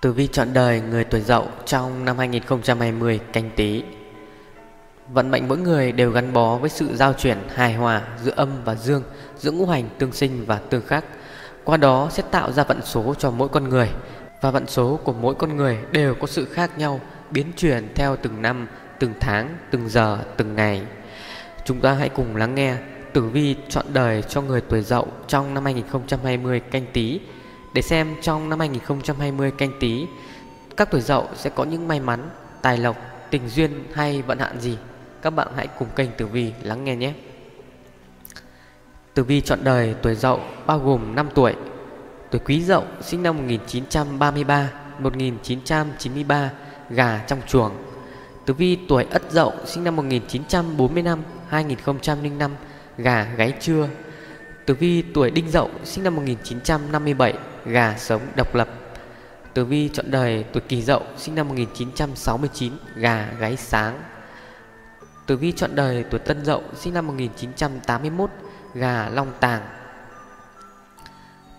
Tử vi chọn đời người tuổi dậu trong năm 2020 canh tí Vận mệnh mỗi người đều gắn bó với sự giao chuyển hài hòa giữa âm và dương, giữa ngũ hành tương sinh và tương khắc. Qua đó sẽ tạo ra vận số cho mỗi con người và vận số của mỗi con người đều có sự khác nhau, biến chuyển theo từng năm, từng tháng, từng giờ, từng ngày. Chúng ta hãy cùng lắng nghe tử vi chọn đời cho người tuổi dậu trong năm 2020 canh tí để xem trong năm 2020 canh tí các tuổi dậu sẽ có những may mắn, tài lộc, tình duyên hay vận hạn gì. Các bạn hãy cùng kênh Tử Vi lắng nghe nhé. Tử vi chọn đời tuổi dậu bao gồm 5 tuổi. Tuổi Quý Dậu sinh năm 1933, 1993, gà trong chuồng. Tử vi tuổi Ất Dậu sinh năm 1945, 2005, gà gáy trưa. Tử vi tuổi Đinh Dậu sinh năm 1957, gà sống độc lập. Tử vi chọn đời tuổi Kỷ Dậu sinh năm 1969, gà gáy sáng. Tử vi chọn đời tuổi Tân Dậu sinh năm 1981, gà long tàng.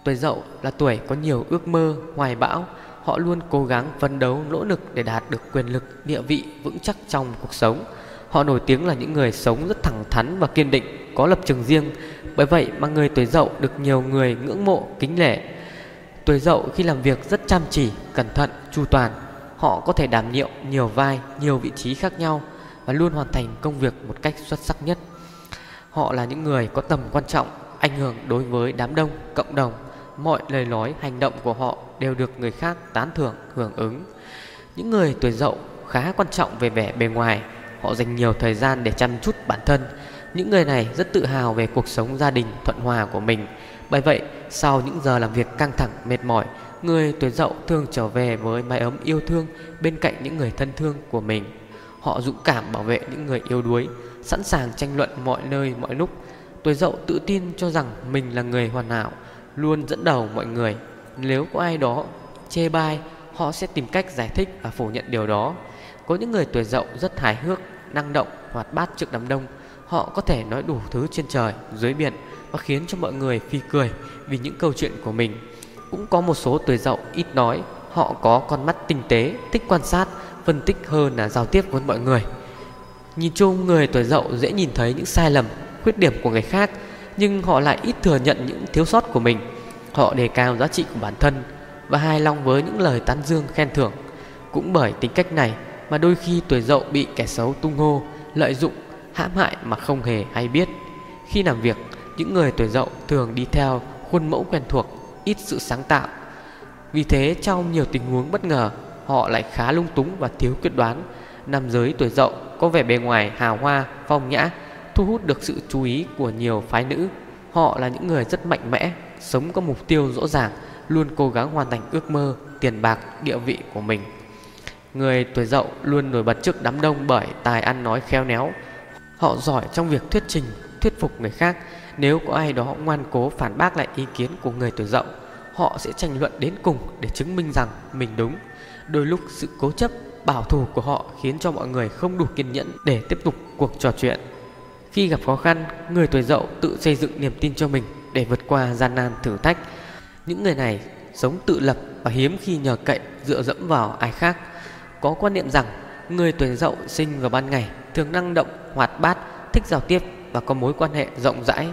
Tuổi Dậu là tuổi có nhiều ước mơ, hoài bão, họ luôn cố gắng phấn đấu nỗ lực để đạt được quyền lực, địa vị vững chắc trong cuộc sống. Họ nổi tiếng là những người sống rất thẳng thắn và kiên định, có lập trường riêng. Bởi vậy mà người tuổi Dậu được nhiều người ngưỡng mộ, kính lệ. Tuổi Dậu khi làm việc rất chăm chỉ, cẩn thận, chu toàn. Họ có thể đảm nhiệm nhiều vai, nhiều vị trí khác nhau và luôn hoàn thành công việc một cách xuất sắc nhất. Họ là những người có tầm quan trọng, ảnh hưởng đối với đám đông, cộng đồng. Mọi lời nói, hành động của họ đều được người khác tán thưởng, hưởng ứng. Những người tuổi Dậu khá quan trọng về vẻ bề ngoài, họ dành nhiều thời gian để chăm chút bản thân. Những người này rất tự hào về cuộc sống gia đình thuận hòa của mình. Bởi vậy, sau những giờ làm việc căng thẳng, mệt mỏi, người tuổi Dậu thường trở về với mái ấm yêu thương bên cạnh những người thân thương của mình. Họ dũng cảm bảo vệ những người yếu đuối, sẵn sàng tranh luận mọi nơi mọi lúc. Tuổi Dậu tự tin cho rằng mình là người hoàn hảo, luôn dẫn đầu mọi người. Nếu có ai đó chê bai, họ sẽ tìm cách giải thích và phủ nhận điều đó. Có những người tuổi Dậu rất hài hước, năng động, hoạt bát trước đám đông. Họ có thể nói đủ thứ trên trời, dưới biển và khiến cho mọi người phi cười vì những câu chuyện của mình. Cũng có một số tuổi Dậu ít nói, họ có con mắt tinh tế, thích quan sát, phân tích hơn là giao tiếp với mọi người. Nhìn chung người tuổi Dậu dễ nhìn thấy những sai lầm, khuyết điểm của người khác, nhưng họ lại ít thừa nhận những thiếu sót của mình. Họ đề cao giá trị của bản thân và hài lòng với những lời tán dương khen thưởng. Cũng bởi tính cách này mà đôi khi tuổi Dậu bị kẻ xấu tung hô, lợi dụng, hãm hại mà không hề hay biết. Khi làm việc, những người tuổi Dậu thường đi theo khuôn mẫu quen thuộc, ít sự sáng tạo. Vì thế trong nhiều tình huống bất ngờ, họ lại khá lung túng và thiếu quyết đoán. Nam giới tuổi Dậu có vẻ bề ngoài hào hoa, phong nhã, thu hút được sự chú ý của nhiều phái nữ. Họ là những người rất mạnh mẽ, sống có mục tiêu rõ ràng, luôn cố gắng hoàn thành ước mơ, tiền bạc, địa vị của mình. Người tuổi Dậu luôn nổi bật trước đám đông bởi tài ăn nói khéo léo. Họ giỏi trong việc thuyết trình, thuyết phục người khác. Nếu có ai đó ngoan cố phản bác lại ý kiến của người tuổi Dậu, họ sẽ tranh luận đến cùng để chứng minh rằng mình đúng. Đôi lúc sự cố chấp, bảo thủ của họ khiến cho mọi người không đủ kiên nhẫn để tiếp tục cuộc trò chuyện. Khi gặp khó khăn, người tuổi Dậu tự xây dựng niềm tin cho mình để vượt qua gian nan thử thách. Những người này sống tự lập và hiếm khi nhờ cậy dựa dẫm vào ai khác. Có quan niệm rằng người tuổi Dậu sinh vào ban ngày thường năng động, hoạt bát, thích giao tiếp và có mối quan hệ rộng rãi.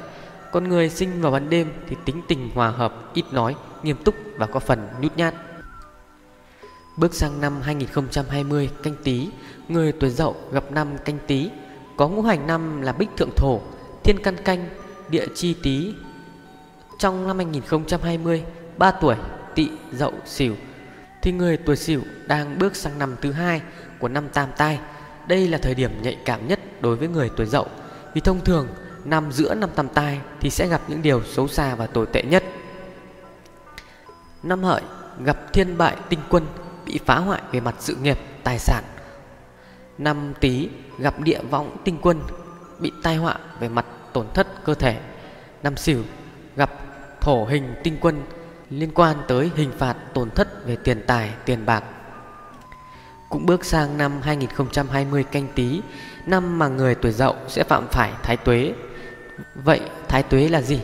Còn người sinh vào ban đêm thì tính tình hòa hợp, ít nói, nghiêm túc và có phần nhút nhát. Bước sang năm 2020 canh tí, người tuổi Dậu gặp năm canh tí, có ngũ hành năm là Bích Thượng Thổ, Thiên Căn Canh, Địa Chi Tý. Trong năm 2020, 3 tuổi Tỵ Dậu Sửu thì người tuổi Sửu đang bước sang năm thứ hai của năm Tam Tai. Đây là thời điểm nhạy cảm nhất đối với người tuổi Dậu, vì thông thường năm giữa năm Tam Tai thì sẽ gặp những điều xấu xa và tồi tệ nhất. Năm Hợi gặp thiên bại tinh quân bị phá hoại về mặt sự nghiệp, tài sản. Năm Tý gặp địa võng tinh quân bị tai họa về mặt tổn thất cơ thể. Năm Sửu gặp thổ hình tinh quân liên quan tới hình phạt tổn thất về tiền tài, tiền bạc. Cũng bước sang năm 2020 canh tí, năm mà người tuổi Dậu sẽ phạm phải thái tuế. Vậy thái tuế là gì?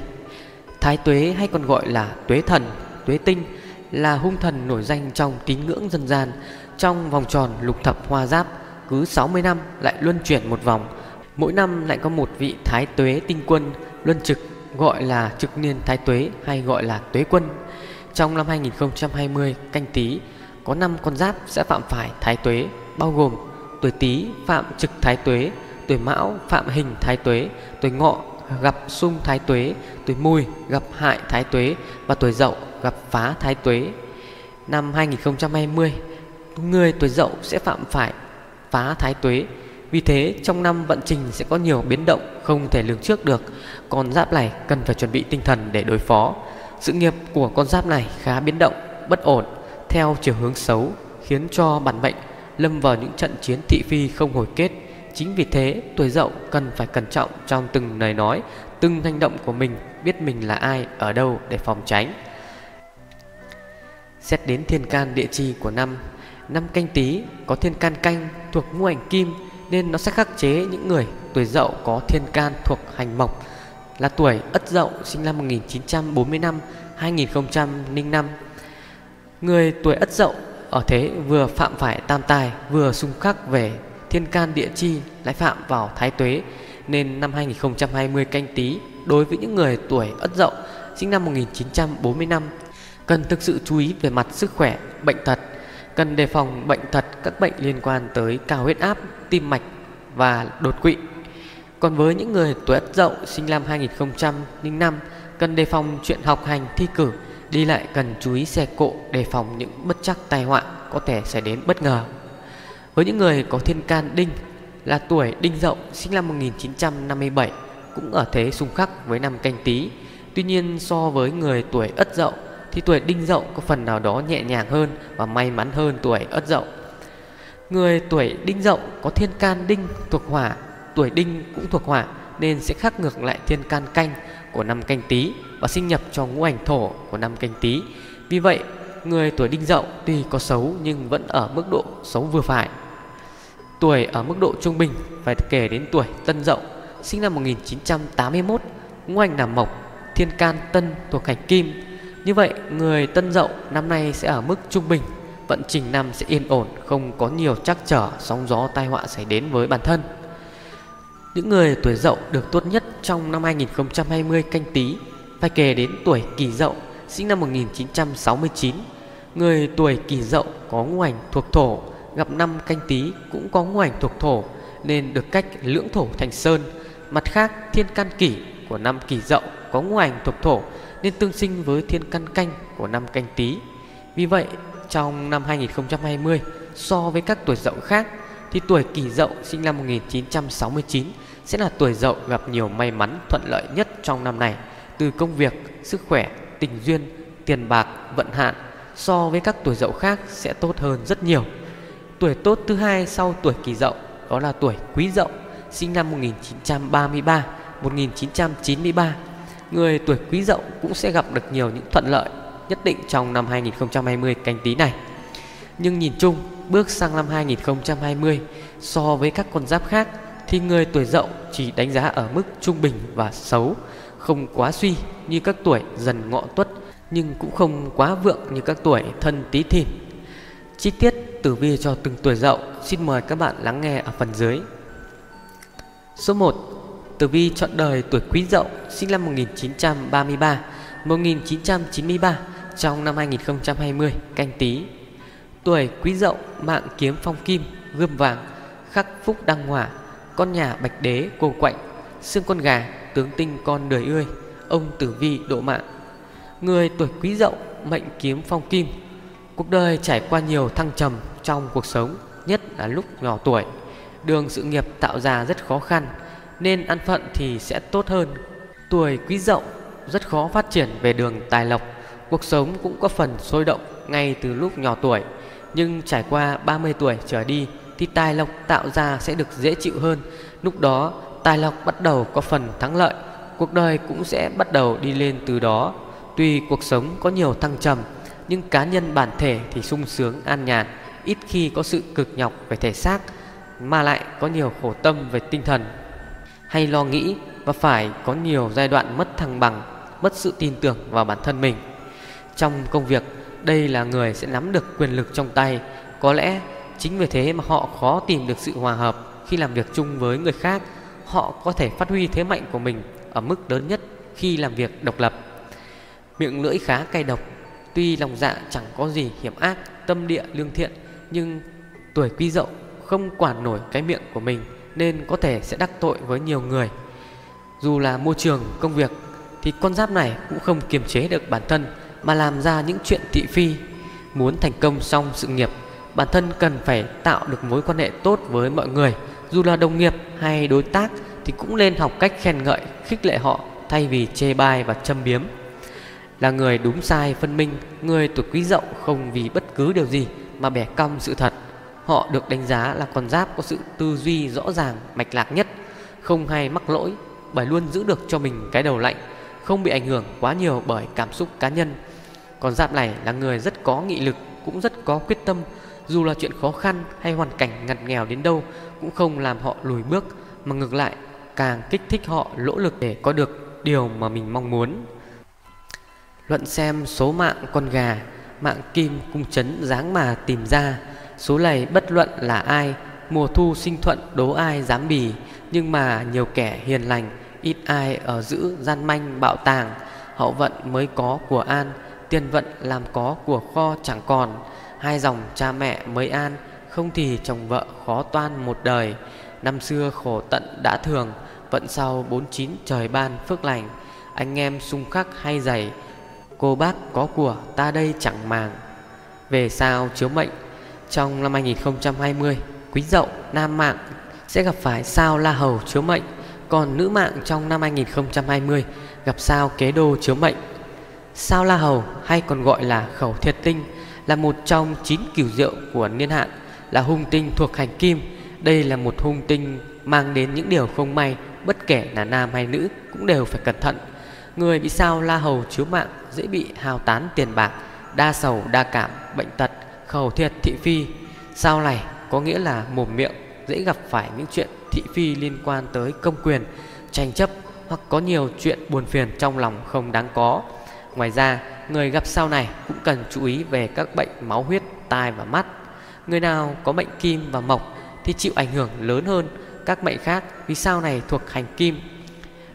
Thái tuế hay còn gọi là tuế thần, tuế tinh là hung thần nổi danh trong tín ngưỡng dân gian Trong vòng tròn lục thập hoa giáp Cứ 60 năm lại luân chuyển một vòng Mỗi năm lại có một vị thái tuế tinh quân luân trực Gọi là trực niên thái tuế hay gọi là tuế quân Trong năm 2020 canh tí có 5 con giáp sẽ phạm phải thái tuế, Bao gồm tuổi tý phạm trực thái tuế, Tuổi mão phạm hình thái tuế, Tuổi ngọ gặp xung thái tuế, Tuổi mùi gặp hại thái tuế Và tuổi dậu gặp phá thái tuế. Năm 2020 Người tuổi dậu sẽ phạm phải phá thái tuế. Vì thế, trong năm vận trình sẽ có nhiều biến động Không thể lường trước được. Con giáp này cần phải chuẩn bị tinh thần để đối phó. Sự nghiệp của con giáp này khá biến động, Bất ổn. Theo chiều hướng xấu Khiến cho bản mệnh lâm vào những trận chiến thị phi không hồi kết. Chính vì thế tuổi dậu cần phải cẩn trọng trong từng lời nói Từng hành động của mình Biết mình là ai, ở đâu để phòng tránh. Xét đến thiên can địa chi của năm Năm canh tí có thiên can canh thuộc ngũ hành kim Nên nó sẽ khắc chế những người tuổi dậu có thiên can thuộc hành mộc. Là tuổi ất dậu sinh năm 1945 2005 Người tuổi ất dậu ở thế vừa phạm phải tam tài Vừa xung khắc về thiên can địa chi lại phạm vào thái tuế Nên năm 2020 canh tí Đối với những người tuổi ất dậu sinh năm 1945 Cần thực sự chú ý về mặt sức khỏe, bệnh tật Cần đề phòng bệnh tật các bệnh liên quan tới cao huyết áp, tim mạch và đột quỵ. Còn với những người tuổi ất dậu sinh năm 2005 Cần đề phòng chuyện học hành thi cử Đi lại cần chú ý xe cộ đề phòng những bất chắc tai họa có thể xảy đến bất ngờ Với những người có thiên can đinh là tuổi đinh dậu sinh năm 1957 Cũng ở thế xung khắc với năm canh tí Tuy nhiên so với người tuổi ất dậu thì tuổi đinh dậu có phần nào đó nhẹ nhàng hơn và may mắn hơn tuổi ất dậu. Người tuổi đinh dậu có thiên can đinh thuộc hỏa, tuổi đinh cũng thuộc hỏa nên sẽ khắc ngược lại thiên can canh của năm canh tí và sinh nhập cho ngũ hành thổ của năm canh tí. Vì vậy, người tuổi đinh dậu tuy có xấu nhưng vẫn ở mức độ xấu vừa phải. Tuổi ở mức độ trung bình phải kể đến tuổi tân dậu sinh năm 1981, ngũ hành là mộc, thiên can tân thuộc hành kim như vậy người tân dậu năm nay sẽ ở mức trung bình Vận trình năm sẽ yên ổn Không có nhiều trắc trở sóng gió tai họa xảy đến với bản thân những người tuổi dậu được tốt nhất trong năm 2020 canh tí Phải kể đến tuổi kỷ dậu sinh năm 1969 Người tuổi kỷ dậu có ngũ hành thuộc thổ Gặp năm canh tí cũng có ngũ hành thuộc thổ Nên được cách lưỡng thổ thành sơn Mặt khác thiên can kỷ của năm kỷ dậu có ngũ hành thuộc thổ nên tương sinh với thiên căn canh của năm canh tí. Vì vậy, trong năm 2020 so với các tuổi dậu khác thì tuổi kỷ dậu sinh năm 1969 sẽ là tuổi dậu gặp nhiều may mắn thuận lợi nhất trong năm này từ công việc, sức khỏe, tình duyên, tiền bạc, vận hạn so với các tuổi dậu khác sẽ tốt hơn rất nhiều. Tuổi tốt thứ hai sau tuổi kỷ dậu đó là tuổi quý dậu sinh năm 1933, 1993 Người tuổi quý dậu cũng sẽ gặp được nhiều những thuận lợi nhất định trong năm 2020 canh tí này. Nhưng nhìn chung, bước sang năm 2020 so với các con giáp khác thì người tuổi dậu chỉ đánh giá ở mức trung bình và xấu, không quá suy như các tuổi dần ngọ tuất nhưng cũng không quá vượng như các tuổi thân tí thìn. Chi tiết tử vi cho từng tuổi dậu xin mời các bạn lắng nghe ở phần dưới. Số 1 Tử vi chọn đời tuổi Quý Dậu sinh năm 1933 1993 trong năm 2020 canh tí Tuổi Quý Dậu mạng kiếm phong kim gươm vàng khắc phúc đăng hỏa con nhà bạch đế cô quạnh xương con gà tướng tinh con đời ươi ông tử vi độ mạng. Người tuổi quý dậu mệnh kiếm phong kim cuộc đời trải qua nhiều thăng trầm trong cuộc sống nhất là lúc nhỏ tuổi. Đường sự nghiệp tạo ra rất khó khăn nên ăn phận thì sẽ tốt hơn. Tuổi quý dậu rất khó phát triển về đường tài lộc, cuộc sống cũng có phần sôi động ngay từ lúc nhỏ tuổi, nhưng trải qua 30 tuổi trở đi thì tài lộc tạo ra sẽ được dễ chịu hơn. Lúc đó tài lộc bắt đầu có phần thắng lợi, cuộc đời cũng sẽ bắt đầu đi lên từ đó. Tuy cuộc sống có nhiều thăng trầm, nhưng cá nhân bản thể thì sung sướng an nhàn, ít khi có sự cực nhọc về thể xác mà lại có nhiều khổ tâm về tinh thần hay lo nghĩ và phải có nhiều giai đoạn mất thăng bằng, mất sự tin tưởng vào bản thân mình. Trong công việc, đây là người sẽ nắm được quyền lực trong tay. Có lẽ chính vì thế mà họ khó tìm được sự hòa hợp khi làm việc chung với người khác. Họ có thể phát huy thế mạnh của mình ở mức lớn nhất khi làm việc độc lập. Miệng lưỡi khá cay độc, tuy lòng dạ chẳng có gì hiểm ác, tâm địa lương thiện, nhưng tuổi quý dậu không quản nổi cái miệng của mình nên có thể sẽ đắc tội với nhiều người. Dù là môi trường công việc thì con giáp này cũng không kiềm chế được bản thân mà làm ra những chuyện thị phi. Muốn thành công trong sự nghiệp, bản thân cần phải tạo được mối quan hệ tốt với mọi người, dù là đồng nghiệp hay đối tác thì cũng nên học cách khen ngợi, khích lệ họ thay vì chê bai và châm biếm. Là người đúng sai phân minh, người tuổi quý dậu không vì bất cứ điều gì mà bẻ cong sự thật. Họ được đánh giá là con giáp có sự tư duy rõ ràng, mạch lạc nhất, không hay mắc lỗi bởi luôn giữ được cho mình cái đầu lạnh, không bị ảnh hưởng quá nhiều bởi cảm xúc cá nhân. Còn giáp này là người rất có nghị lực, cũng rất có quyết tâm, dù là chuyện khó khăn hay hoàn cảnh ngặt nghèo đến đâu cũng không làm họ lùi bước mà ngược lại càng kích thích họ lỗ lực để có được điều mà mình mong muốn. Luận xem số mạng con gà, mạng kim cung chấn dáng mà tìm ra, số này bất luận là ai, mùa thu sinh thuận đố ai dám bì, nhưng mà nhiều kẻ hiền lành, ít ai ở giữ gian manh bạo tàng, hậu vận mới có của an, tiền vận làm có của kho chẳng còn, hai dòng cha mẹ mới an, không thì chồng vợ khó toan một đời. Năm xưa khổ tận đã thường, vận sau bốn chín trời ban phước lành, anh em xung khắc hay dày, cô bác có của ta đây chẳng màng. Về sao chiếu mệnh? Trong năm 2020, quý dậu nam mạng sẽ gặp phải sao la hầu chiếu mệnh, còn nữ mạng trong năm 2020 gặp sao kế đô chiếu mệnh. Sao la hầu hay còn gọi là khẩu thiệt tinh là một trong chín cửu diệu của niên hạn, là hung tinh thuộc hành kim. Đây là một hung tinh mang đến những điều không may, bất kể là nam hay nữ cũng đều phải cẩn thận. Người bị sao la hầu chiếu mạng dễ bị hao tán tiền bạc, đa sầu, đa cảm, bệnh tật, khẩu thiệt, thị phi. Sao này có nghĩa là mồm miệng dễ gặp phải những chuyện thị phi liên quan tới công quyền, tranh chấp hoặc có nhiều chuyện buồn phiền trong lòng không đáng có. Ngoài ra, người gặp sao này cũng cần chú ý về các bệnh máu huyết, tai và mắt. Người nào có bệnh kim và mộc thì chịu ảnh hưởng lớn hơn các mệnh khác vì sao này thuộc hành kim.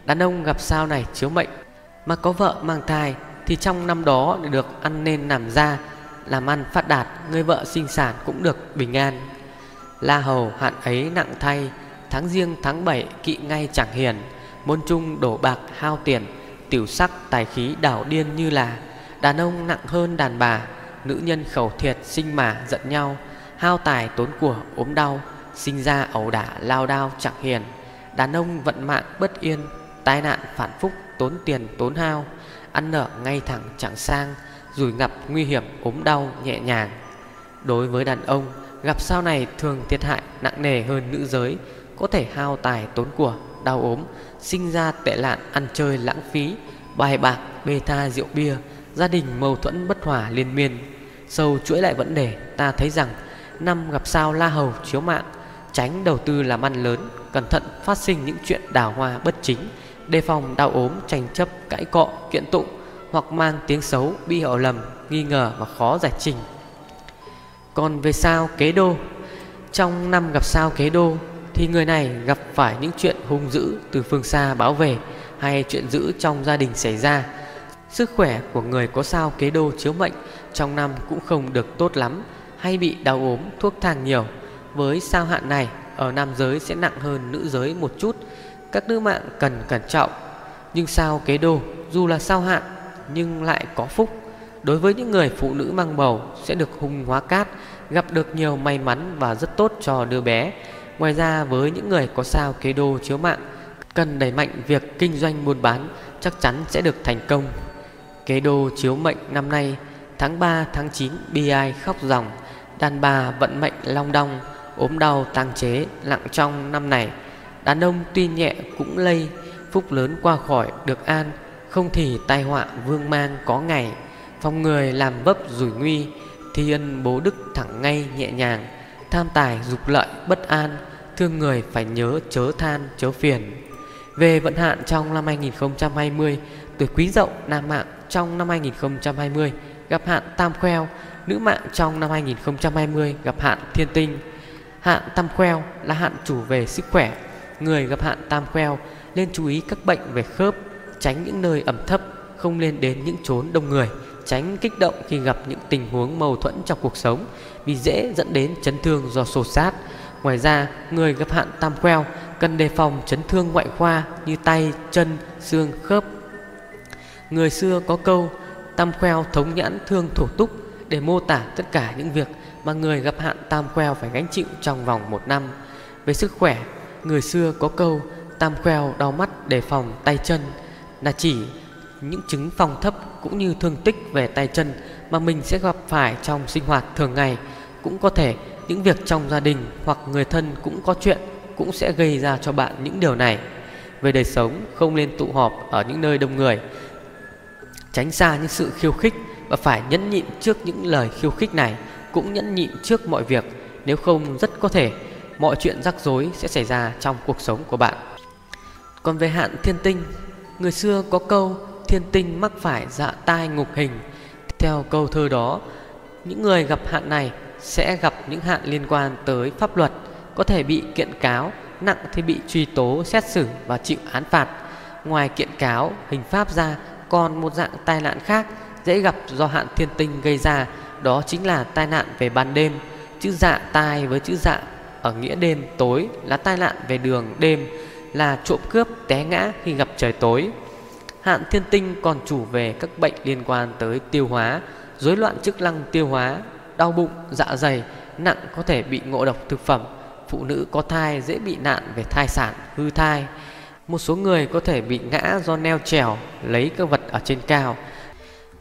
Đàn ông gặp sao này chiếu mệnh mà có vợ mang thai thì trong năm đó được ăn nên làm ra, làm ăn phát đạt, người vợ sinh sản cũng được bình an. La hầu hạn ấy nặng thay, tháng riêng tháng bảy kỵ ngay chẳng hiền, môn trung đổ bạc hao tiền, tiểu sắc tài khí đảo điên như là đàn ông nặng hơn đàn bà, nữ nhân khẩu thiệt sinh mà giận nhau, hao tài tốn của ốm đau, sinh ra ẩu đả lao đao chẳng hiền. Đàn ông vận mạng bất yên, tai nạn phản phúc tốn tiền tốn hao, ăn nợ ngay thẳng chẳng sang, rủi ngập nguy hiểm ốm đau nhẹ nhàng. Đối với đàn ông, gặp sao này thường thiệt hại nặng nề hơn nữ giới, có thể hao tài tốn của, đau ốm, sinh ra tệ lạn ăn chơi lãng phí, bài bạc, bê tha rượu bia, gia đình mâu thuẫn bất hòa liên miên. Sâu chuỗi lại vấn đề, ta thấy rằng năm gặp sao la hầu chiếu mạng, tránh đầu tư làm ăn lớn, cẩn thận phát sinh những chuyện đào hoa bất chính, đề phòng đau ốm, tranh chấp, cãi cọ, kiện tụng hoặc mang tiếng xấu, bị hiểu lầm, nghi ngờ và khó giải trình. Còn về sao kế đô, trong năm gặp sao kế đô thì người này gặp phải những chuyện hung dữ từ phương xa báo về hay chuyện dữ trong gia đình xảy ra. Sức khỏe của người có sao kế đô chiếu mệnh trong năm cũng không được tốt lắm hay bị đau ốm, thuốc thang nhiều. Với sao hạn này ở nam giới sẽ nặng hơn nữ giới một chút, các nữ mạng cần cẩn trọng. Nhưng sao kế đô dù là sao hạn nhưng lại có phúc. Đối với những người phụ nữ mang bầu sẽ được hung hóa cát, gặp được nhiều may mắn và rất tốt cho đứa bé. Ngoài ra, với những người có sao kế đô chiếu mạng, Cần đẩy mạnh việc kinh doanh buôn bán, Chắc chắn sẽ được thành công. Kế đô chiếu mệnh năm nay, Tháng 3 tháng 9 bi ai khóc ròng Đàn bà vận mệnh long đong, ốm đau tăng chế, nặng trong năm này. Đàn ông tuy nhẹ cũng lây, Phúc lớn qua khỏi được an, Không thì tai họa vương mang có ngày. Phòng người làm vấp rủi nguy, Thi ân bố đức thẳng ngay nhẹ nhàng, Tham tài dục lợi bất an Thương người phải nhớ, chớ than, chớ phiền. Về vận hạn trong năm 2020 Tuổi quý dậu nam mạng trong năm 2020 gặp hạn tam khoeo. Nữ mạng trong năm 2020 gặp hạn thiên tinh. Hạn tam khoeo là hạn chủ về sức khỏe. Người gặp hạn tam khoeo nên chú ý các bệnh về khớp, Tránh những nơi ẩm thấp, Không nên đến những chốn đông người, Tránh kích động khi gặp những tình huống mâu thuẫn trong cuộc sống Vì dễ dẫn đến chấn thương do xô sát Ngoài ra, người gặp hạn tam queo cần đề phòng chấn thương ngoại khoa như tay, chân, xương, khớp. Người xưa có câu tam queo thống nhãn thương thổ túc để mô tả tất cả những việc mà người gặp hạn tam queo phải gánh chịu trong vòng một năm. Về sức khỏe, người xưa có câu tam queo đau mắt đề phòng tay chân là chỉ những chứng phòng thấp cũng như thương tích về tay chân mà mình sẽ gặp phải trong sinh hoạt thường ngày cũng có thể những việc trong gia đình hoặc người thân cũng có chuyện cũng sẽ gây ra cho bạn những điều này. Về đời sống, không nên tụ họp ở những nơi đông người. Tránh xa những sự khiêu khích và phải nhẫn nhịn trước những lời khiêu khích này, cũng nhẫn nhịn trước mọi việc, nếu không rất có thể mọi chuyện rắc rối sẽ xảy ra trong cuộc sống của bạn. Còn về hạn thiên tinh, người xưa có câu thiên tinh mắc phải dạ tai ngục hình. Theo câu thơ đó, những người gặp hạn này sẽ gặp những hạn liên quan tới pháp luật, có thể bị kiện cáo, nặng thì bị truy tố, xét xử và chịu án phạt. Ngoài kiện cáo, hình pháp ra, còn một dạng tai nạn khác dễ gặp do hạn thiên tinh gây ra, đó chính là tai nạn về ban đêm. Chữ dạ tai với chữ dạ ở nghĩa đêm tối là tai nạn về đường đêm, là trộm cướp té ngã khi gặp trời tối. Hạn thiên tinh còn chủ về các bệnh liên quan tới tiêu hóa, rối loạn chức năng tiêu hóa, đau bụng, dạ dày, nặng có thể bị ngộ độc thực phẩm. Phụ nữ có thai dễ bị nạn về thai sản, hư thai. Một số người có thể bị ngã do neo trèo, lấy các vật ở trên cao.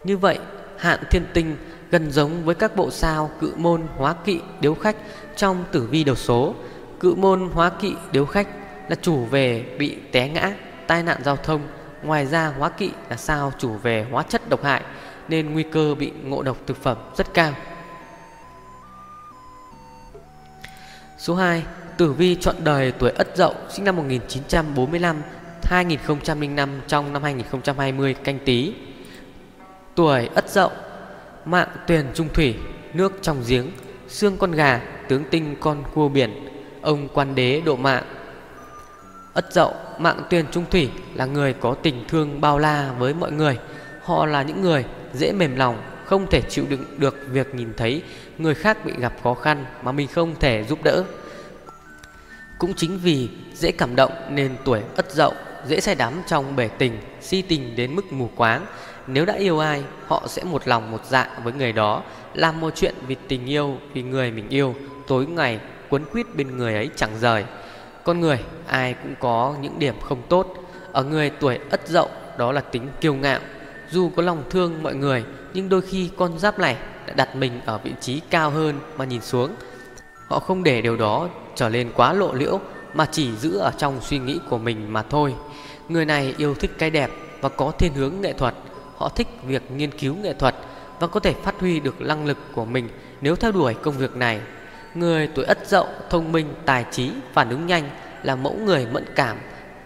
Như vậy, hạn thiên tinh gần giống với các bộ sao cự môn, hóa kỵ, điếu khách trong tử vi đầu số. Cự môn, hóa kỵ, điếu khách là chủ về bị té ngã, tai nạn giao thông. Ngoài ra hóa kỵ là sao chủ về hóa chất độc hại nên nguy cơ bị ngộ độc thực phẩm rất cao. Số 2. Tử vi chọn đời tuổi Ất Dậu sinh năm 1945 2005 trong năm 2020 canh tí. Tuổi Ất Dậu, mạng tuyền trung thủy, nước trong giếng, xương con gà, tướng tinh con cua biển, ông quan đế độ mạng. Ất Dậu, mạng tuyền trung thủy là người có tình thương bao la với mọi người. Họ là những người dễ mềm lòng, không thể chịu đựng được việc nhìn thấy người khác bị gặp khó khăn mà mình không thể giúp đỡ. Cũng chính vì dễ cảm động nên tuổi ất dậu dễ say đắm trong bể tình, si tình đến mức mù quáng. Nếu đã yêu ai, họ sẽ một lòng một dạ với người đó, làm một chuyện vì tình yêu, vì người mình yêu, tối ngày quấn quýt bên người ấy chẳng rời. Con người ai cũng có những điểm không tốt. Ở người tuổi ất dậu đó là tính kiêu ngạo. Dù có lòng thương mọi người, nhưng đôi khi con giáp này đã đặt mình ở vị trí cao hơn mà nhìn xuống. Họ không để điều đó trở lên quá lộ liễu mà chỉ giữ ở trong suy nghĩ của mình mà thôi. Người này yêu thích cái đẹp và có thiên hướng nghệ thuật. Họ thích việc nghiên cứu nghệ thuật và có thể phát huy được năng lực của mình nếu theo đuổi công việc này. Người tuổi ất dậu, thông minh, tài trí, phản ứng nhanh là mẫu người mẫn cảm,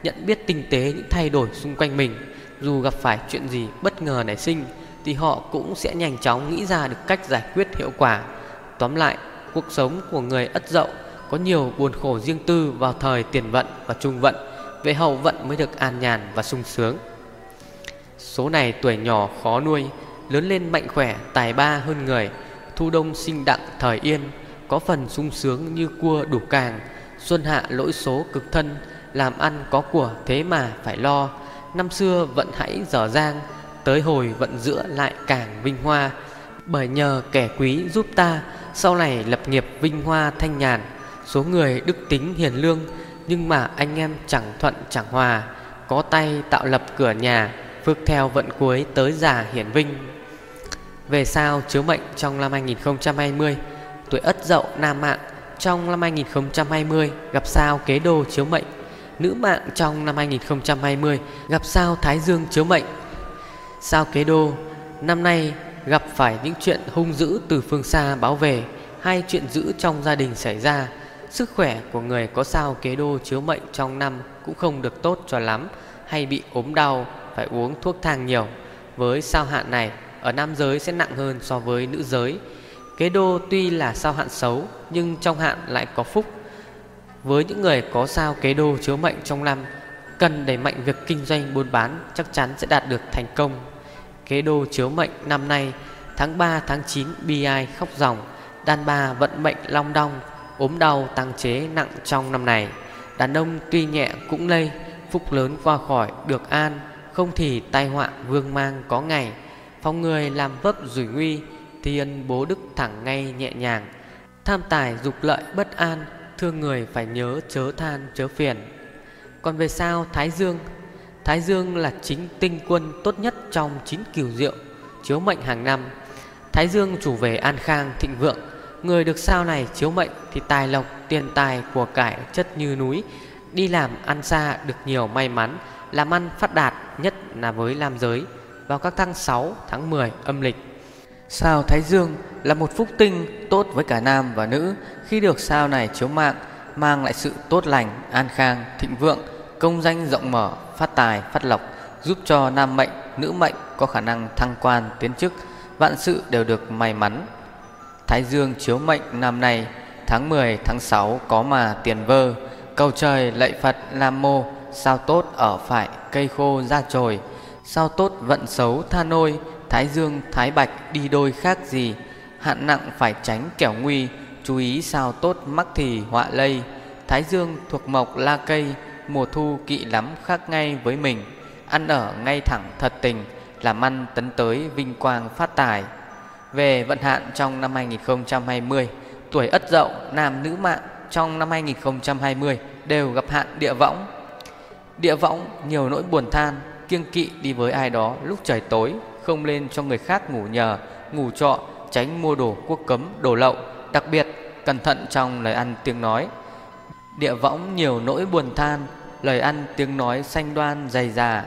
nhận biết tinh tế những thay đổi xung quanh mình. Dù gặp phải chuyện gì bất ngờ nảy sinh thì họ cũng sẽ nhanh chóng nghĩ ra được cách giải quyết hiệu quả. Tóm lại, cuộc sống của người ất dậu có nhiều buồn khổ riêng tư vào thời tiền vận và trung vận, về hậu vận mới được an nhàn và sung sướng. Số này tuổi nhỏ khó nuôi, lớn lên mạnh khỏe, tài ba hơn người, thu đông sinh đặng thời yên, có phần sung sướng như cua đủ càng, xuân hạ lỗi số cực thân, làm ăn có của thế mà phải lo. Năm xưa vận hãy dở dang, tới hồi vận giữa lại càng vinh hoa, bởi nhờ kẻ quý giúp ta, sau này lập nghiệp vinh hoa thanh nhàn, số người đức tính hiền lương, nhưng mà anh em chẳng thuận chẳng hòa, có tay tạo lập cửa nhà, phước theo vận cuối tới già hiển vinh. Về sao chiếu mệnh trong năm 2020, tuổi Ất Dậu nam mạng trong năm 2020 gặp sao kế đô chiếu mệnh, nữ mạng trong năm 2020 gặp sao Thái Dương chiếu mệnh. Sao kế đô năm nay gặp phải những chuyện hung dữ từ phương xa báo về hay chuyện dữ trong gia đình xảy ra Sức khỏe của người có sao kế đô chiếu mệnh trong năm cũng không được tốt cho lắm hay bị ốm đau phải uống thuốc thang nhiều. Với sao hạn này, ở nam giới sẽ nặng hơn so với nữ giới. Kế đô tuy là sao hạn xấu nhưng trong hạn lại có phúc. Với những người có sao kế đô chiếu mệnh trong năm, cần đẩy mạnh việc kinh doanh buôn bán chắc chắn sẽ đạt được thành công. Kế đô chiếu mệnh năm nay tháng 3 tháng 9 bi ai khóc ròng, đàn bà vận mệnh long đong, ốm đau tăng chế nặng trong năm này. Đàn ông tuy nhẹ cũng lây, phúc lớn qua khỏi được an, không thì tai họa vương mang có ngày. Phòng người làm vấp rủi nguy, thiên bố đức thẳng ngay nhẹ nhàng. Tham tài dục lợi bất an, thương người phải nhớ chớ than chớ phiền. Còn về sao Thái Dương? Thái Dương là chính tinh quân tốt nhất trong chín cửu diệu, chiếu mệnh hàng năm. Thái Dương chủ về an khang thịnh vượng, Người được sao này chiếu mệnh thì tài lộc, tiền tài, của cải chất như núi. Đi làm ăn xa được nhiều may mắn Làm ăn phát đạt nhất là với nam giới. Vào các tháng 6, tháng 10 âm lịch. Sao Thái Dương là một phúc tinh tốt với cả nam và nữ Khi được sao này chiếu mạng Mang lại sự tốt lành, an khang, thịnh vượng. Công danh rộng mở, phát tài, phát lộc Giúp cho nam mệnh, nữ mệnh có khả năng thăng quan, tiến chức Vạn sự đều được may mắn. Thái Dương chiếu mệnh năm nay Tháng 10 tháng 6 có mà tiền vơ Cầu trời lạy Phật nam mô Sao tốt ở phải cây khô ra trồi Sao tốt vận xấu tha nôi Thái Dương thái bạch đi đôi khác gì Hạn nặng phải tránh kẻo nguy Chú ý sao tốt mắc thì họa lây. Thái Dương thuộc mộc la cây Mùa thu kỵ lắm khác ngay với mình Ăn ở ngay thẳng thật tình Làm ăn tấn tới vinh quang phát tài về vận hạn trong năm 2020, tuổi Ất Dậu nam nữ mạng trong năm 2020 đều gặp hạn địa võng. Địa võng nhiều nỗi buồn than, kiêng kỵ đi với ai đó lúc trời tối, không lên cho người khác ngủ nhờ, ngủ trọ, tránh mua đồ quốc cấm, đồ lậu, đặc biệt cẩn thận trong lời ăn tiếng nói. Địa võng nhiều nỗi buồn than, lời ăn tiếng nói xanh đoan dày già.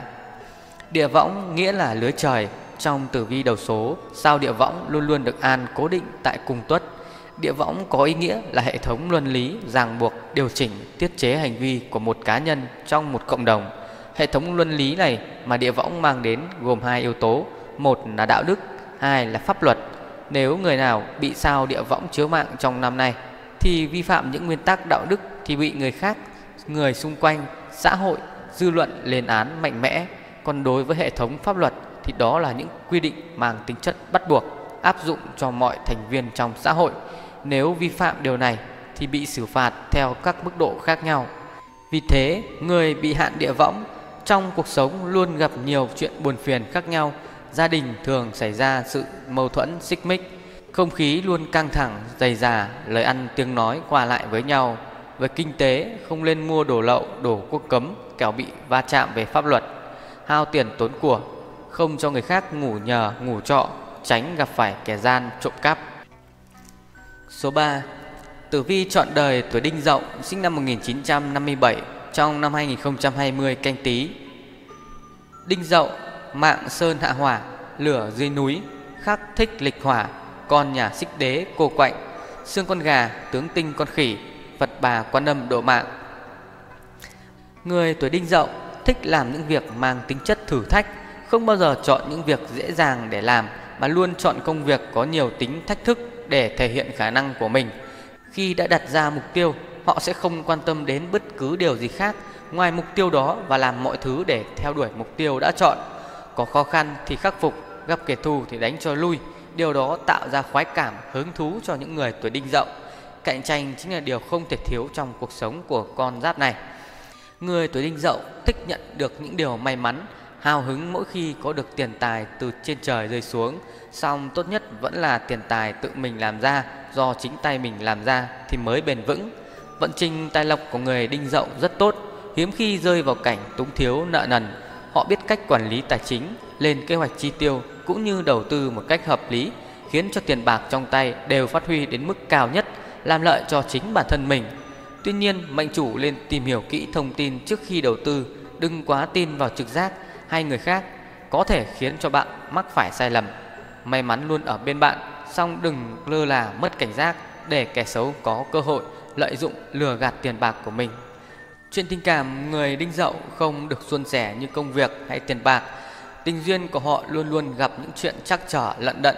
Địa võng nghĩa là lưới trời, trong tử vi đầu số, sao địa võng luôn luôn được an cố định tại cung tuất. Địa võng có ý nghĩa là hệ thống luân lý, ràng buộc, điều chỉnh, tiết chế hành vi của một cá nhân trong một cộng đồng. Hệ thống luân lý này mà địa võng mang đến gồm hai yếu tố, một là đạo đức, hai là pháp luật. Nếu người nào bị sao địa võng chiếu mạng trong năm nay thì vi phạm những nguyên tắc đạo đức thì bị người khác, người xung quanh, xã hội, dư luận lên án mạnh mẽ. Còn đối với hệ thống pháp luật thì đó là những quy định mang tính chất bắt buộc áp dụng cho mọi thành viên trong xã hội. Nếu vi phạm điều này thì bị xử phạt theo các mức độ khác nhau. Vì thế, người bị hạn địa võng trong cuộc sống luôn gặp nhiều chuyện buồn phiền khác nhau. Gia đình thường xảy ra sự mâu thuẫn xích mích, không khí luôn căng thẳng, dày dà, lời ăn tiếng nói qua lại với nhau. Về kinh tế, không nên mua đồ lậu, đồ quốc cấm, kẻo bị va chạm về pháp luật. Hao tiền tốn của không cho người khác ngủ nhờ, ngủ trọ, tránh gặp phải kẻ gian trộm cắp. Số 3. Tử vi chọn đời tuổi Đinh Dậu, sinh năm 1957, trong năm 2020 canh tí. Đinh Dậu, mạng sơn hạ hỏa, lửa dưới núi, khắc thích lịch hỏa, con nhà xích đế cô quạnh, xương con gà, tướng tinh con khỉ, Phật bà quan âm độ mạng. Người tuổi Đinh Dậu thích làm những việc mang tính chất thử thách, không bao giờ chọn những việc dễ dàng để làm mà luôn chọn công việc có nhiều tính thách thức để thể hiện khả năng của mình. Khi đã đặt ra mục tiêu, họ sẽ không quan tâm đến bất cứ điều gì khác ngoài mục tiêu đó và làm mọi thứ để theo đuổi mục tiêu đã chọn. Có khó khăn thì khắc phục, gặp kẻ thù thì đánh cho lui. Điều đó tạo ra khoái cảm, hứng thú cho những người tuổi đinh dậu. Cạnh tranh chính là điều không thể thiếu trong cuộc sống của con giáp này. Người tuổi đinh dậu thích nhận được những điều may mắn, hào hứng mỗi khi có được tiền tài từ trên trời rơi xuống. Song tốt nhất vẫn là tiền tài tự mình làm ra, Do chính tay mình làm ra thì mới bền vững. Vận trình tài lộc của người đinh dậu rất tốt, Hiếm khi rơi vào cảnh túng thiếu nợ nần. Họ biết cách quản lý tài chính, Lên kế hoạch chi tiêu Cũng như đầu tư một cách hợp lý, Khiến cho tiền bạc trong tay đều phát huy đến mức cao nhất. Làm lợi cho chính bản thân mình Tuy nhiên mệnh chủ nên tìm hiểu kỹ thông tin trước khi đầu tư Đừng quá tin vào trực giác hay người khác có thể khiến cho bạn mắc phải sai lầm. May mắn luôn ở bên bạn, song đừng lơ là mất cảnh giác để kẻ xấu có cơ hội lợi dụng lừa gạt tiền bạc của mình. Chuyện tình cảm người đinh dậu không được suôn sẻ như công việc hay tiền bạc. Tình duyên của họ luôn luôn gặp những chuyện trắc trở lận đận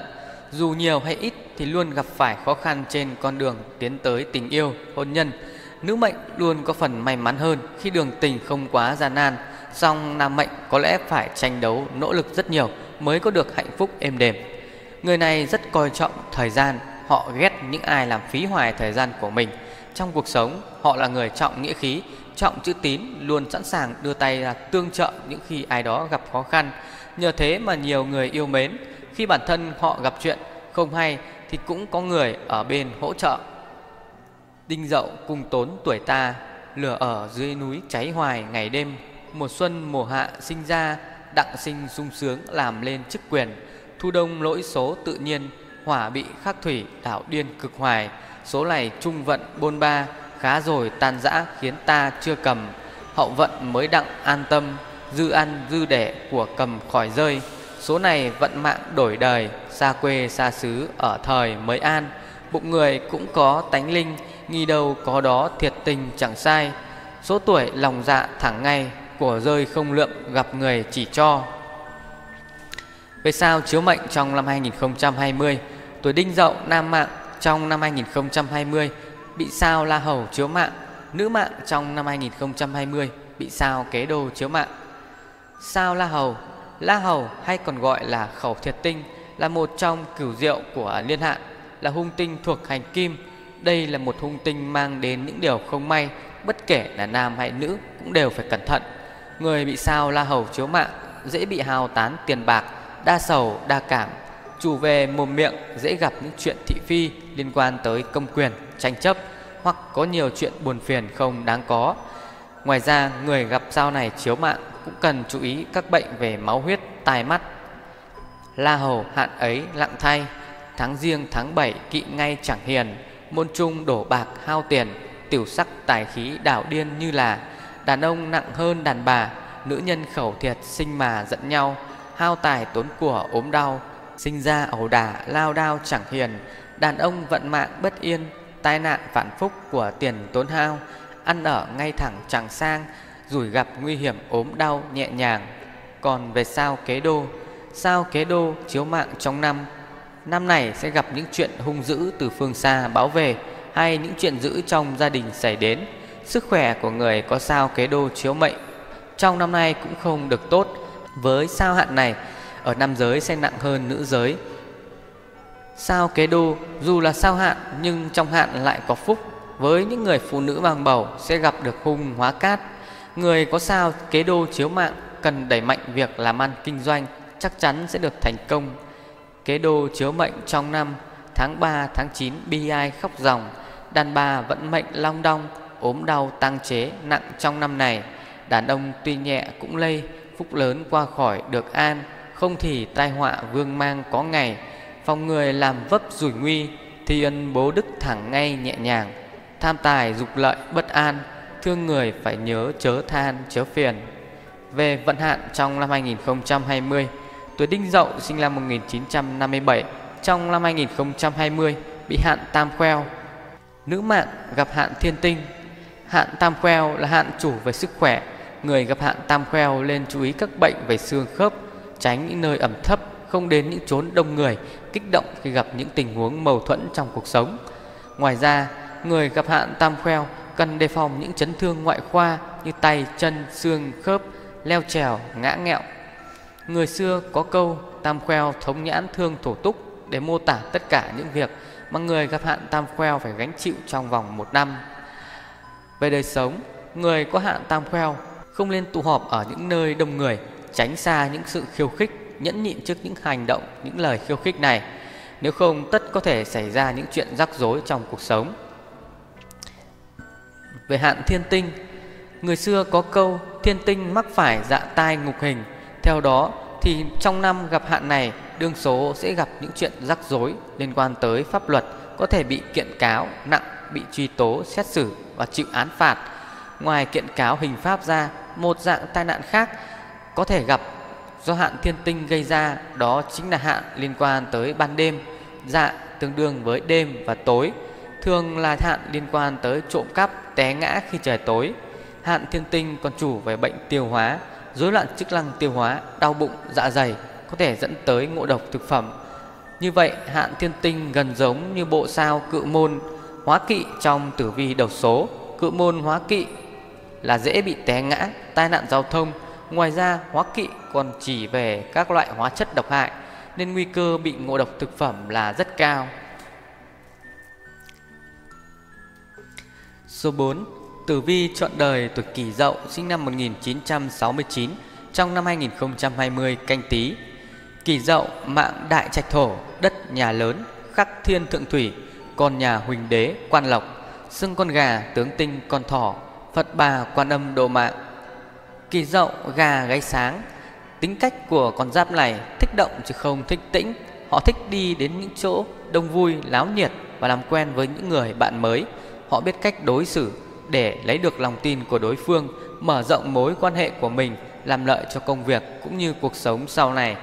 dù nhiều hay ít thì luôn gặp phải khó khăn trên con đường tiến tới tình yêu, hôn nhân. Nữ mệnh luôn có phần may mắn hơn khi đường tình không quá gian nan Song nam mệnh có lẽ phải tranh đấu nỗ lực rất nhiều mới có được hạnh phúc êm đềm. Người này rất coi trọng thời gian Họ ghét những ai làm phí hoài thời gian của mình. Trong cuộc sống họ là người trọng nghĩa khí Trọng chữ tín luôn sẵn sàng đưa tay ra tương trợ những khi ai đó gặp khó khăn. Nhờ thế mà nhiều người yêu mến khi bản thân họ gặp chuyện không hay Thì cũng có người ở bên hỗ trợ. Đinh dậu cùng tốn tuổi ta Lửa ở dưới núi cháy hoài ngày đêm. Mùa xuân, mùa hạ sinh ra, Đặng sinh sung sướng làm lên chức quyền, Thu đông lỗi số tự nhiên, Hỏa bị khắc thủy, đảo điên cực hoài. Số này trung vận bôn ba, Khá rồi tan dã khiến ta chưa cầm. Hậu vận mới đặng an tâm, Dư ăn dư đẻ của cầm khỏi rơi. Số này vận mạng đổi đời, Xa quê, xa xứ, ở thời mới an. Bụng người cũng có tánh linh, Nghi đâu có đó thiệt tình chẳng sai. Số tuổi lòng dạ thẳng ngay, Của rơi không lượng gặp người chỉ cho. Về sao chiếu mệnh trong năm 2020 Tuổi đinh dậu nam mạng trong năm 2020 Bị sao la hầu chiếu mạng? Nữ mạng trong năm 2020 Bị sao kế đô chiếu mạng? Sao la hầu La hầu hay còn gọi là khẩu thiệt tinh Là một trong cửu diệu của liên hạn Là hung tinh thuộc hành kim. Đây là một hung tinh mang đến những điều không may Bất kể là nam hay nữ Cũng đều phải cẩn thận. Người bị sao la hầu chiếu mạng Dễ bị hào tán tiền bạc Đa sầu đa cảm Chủ về mồm miệng dễ gặp những chuyện thị phi Liên quan tới công quyền, tranh chấp Hoặc có nhiều chuyện buồn phiền không đáng có. Ngoài ra người gặp sao này chiếu mạng cũng cần chú ý các bệnh về máu huyết, tai mắt. La hầu hạn ấy lặng thay, tháng riêng tháng 7 kỵ ngay chẳng hiền, môn trung đổ bạc hao tiền, tiểu sắc tài khí đảo điên như là. Đàn ông nặng hơn đàn bà, nữ nhân khẩu thiệt sinh mà giận nhau, hao tài tốn của ốm đau, sinh ra ẩu đả lao đao chẳng hiền, đàn ông vận mạng bất yên, tai nạn phản phúc của tiền tốn hao, ăn ở ngay thẳng chẳng sang, rủi gặp nguy hiểm ốm đau nhẹ nhàng. Còn về sao kế đô, sao kế đô chiếu mạng trong năm, năm này sẽ gặp những chuyện hung dữ từ phương xa báo về hay những chuyện dữ trong gia đình xảy đến. Sức khỏe của người có sao kế đô chiếu mệnh trong năm nay cũng không được tốt. Với sao hạn này, ở nam giới sẽ nặng hơn nữ giới. Sao kế đô dù là sao hạn nhưng trong hạn lại có phúc. Với những người phụ nữ mang bầu sẽ gặp được hung hóa cát Người có sao kế đô chiếu mạng cần đẩy mạnh việc làm ăn kinh doanh chắc chắn sẽ được thành công. Kế đô chiếu mệnh trong năm tháng 3 tháng 9 bi ai khóc ròng, đàn bà vẫn mệnh long đong, ốm đau tăng chế nặng trong năm này. Đàn ông tuy nhẹ cũng lây, phúc lớn qua khỏi được an, không thì tai họa vương mang có ngày. Phòng người làm vấp rủi nguy, thì ân bố đức thẳng ngay nhẹ nhàng. Tham tài dục lợi bất an, thương người phải nhớ chớ than chớ phiền. Về vận hạn trong năm 2020, tuổi Đinh Dậu sinh năm 1957, trong năm 2020 bị hạn tam khoeo. Nữ mạng gặp hạn thiên tinh. Hạn tam khoeo là hạn chủ về sức khỏe. Người gặp hạn tam khoeo nên chú ý các bệnh về xương khớp, tránh những nơi ẩm thấp, không đến những chốn đông người, kích động khi gặp những tình huống mâu thuẫn trong cuộc sống. Ngoài ra, người gặp hạn tam khoeo cần đề phòng những chấn thương ngoại khoa như tay, chân, xương, khớp, leo trèo, ngã nghẹo. Người xưa có câu tam khoeo thống nhãn thương thổ túc để mô tả tất cả những việc mà người gặp hạn tam khoeo phải gánh chịu trong vòng một năm. Về đời sống, người có hạn tam khoeo không nên tụ họp ở những nơi đông người, tránh xa những sự khiêu khích, nhẫn nhịn trước những hành động, những lời khiêu khích này. Nếu không tất có thể xảy ra những chuyện rắc rối trong cuộc sống. Về hạn thiên tinh. Người xưa có câu thiên tinh mắc phải dạ tai ngục hình. Theo đó thì trong năm gặp hạn này Đương số sẽ gặp những chuyện rắc rối liên quan tới pháp luật Có thể bị kiện cáo nặng, bị truy tố, xét xử và chịu án phạt. Ngoài kiện cáo hình pháp ra Một dạng tai nạn khác có thể gặp do hạn thiên tinh gây ra Đó chính là hạn liên quan tới ban đêm. Dạ tương đương với đêm và tối. Thường là hạn liên quan tới trộm cắp té ngã khi trời tối. Hạn thiên tinh còn chủ về bệnh tiêu hóa, rối loạn chức năng tiêu hóa, đau bụng, dạ dày có thể dẫn tới ngộ độc thực phẩm. Như vậy, hạn thiên tinh gần giống như bộ sao cự môn hóa kỵ trong tử vi đầu số. Cự môn hóa kỵ là dễ bị té ngã, tai nạn giao thông. Ngoài ra, hóa kỵ còn chỉ về các loại hóa chất độc hại nên nguy cơ bị ngộ độc thực phẩm là rất cao. Số 4. Tử vi chọn đời tuổi Kỷ Dậu sinh năm 1969 trong năm 2020 canh tí. Kỷ Dậu mạng đại trạch thổ, đất nhà lớn, khắc thiên thượng thủy, con nhà huỳnh đế quan lộc, xưng con gà tướng tinh con thỏ, Phật bà quan âm độ mạng. Kỷ Dậu gà gáy sáng, tính cách của con giáp này thích động chứ không thích tĩnh. Họ thích đi đến những chỗ đông vui, láo nhiệt và làm quen với những người bạn mới. Họ biết cách đối xử để lấy được lòng tin của đối phương, mở rộng mối quan hệ của mình, làm lợi cho công việc cũng như cuộc sống sau này.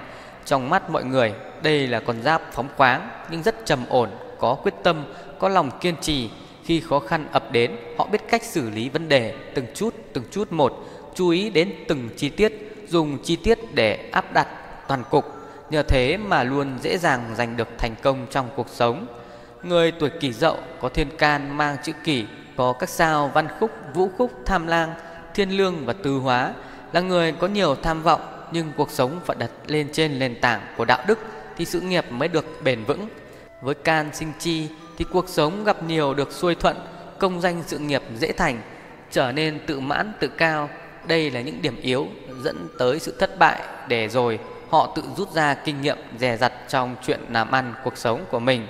Trong mắt mọi người, đây là con giáp phóng khoáng nhưng rất trầm ổn, có quyết tâm, có lòng kiên trì. Khi khó khăn ập đến, họ biết cách xử lý vấn đề từng chút từng chút một, chú ý đến từng chi tiết, dùng chi tiết để áp đặt toàn cục. Nhờ thế mà luôn dễ dàng giành được thành công trong cuộc sống. Người tuổi kỷ dậu có thiên can mang chữ kỷ có các sao văn khúc, vũ khúc, tham lang, thiên lương và tư hóa là người có nhiều tham vọng nhưng cuộc sống phải đặt lên trên nền tảng của đạo đức thì sự nghiệp mới được bền vững. Với can sinh chi thì cuộc sống gặp nhiều được xuôi thuận, công danh sự nghiệp dễ thành, trở nên tự mãn tự cao. Đây là những điểm yếu dẫn tới sự thất bại để rồi họ tự rút ra kinh nghiệm dè dặt trong chuyện làm ăn cuộc sống của mình.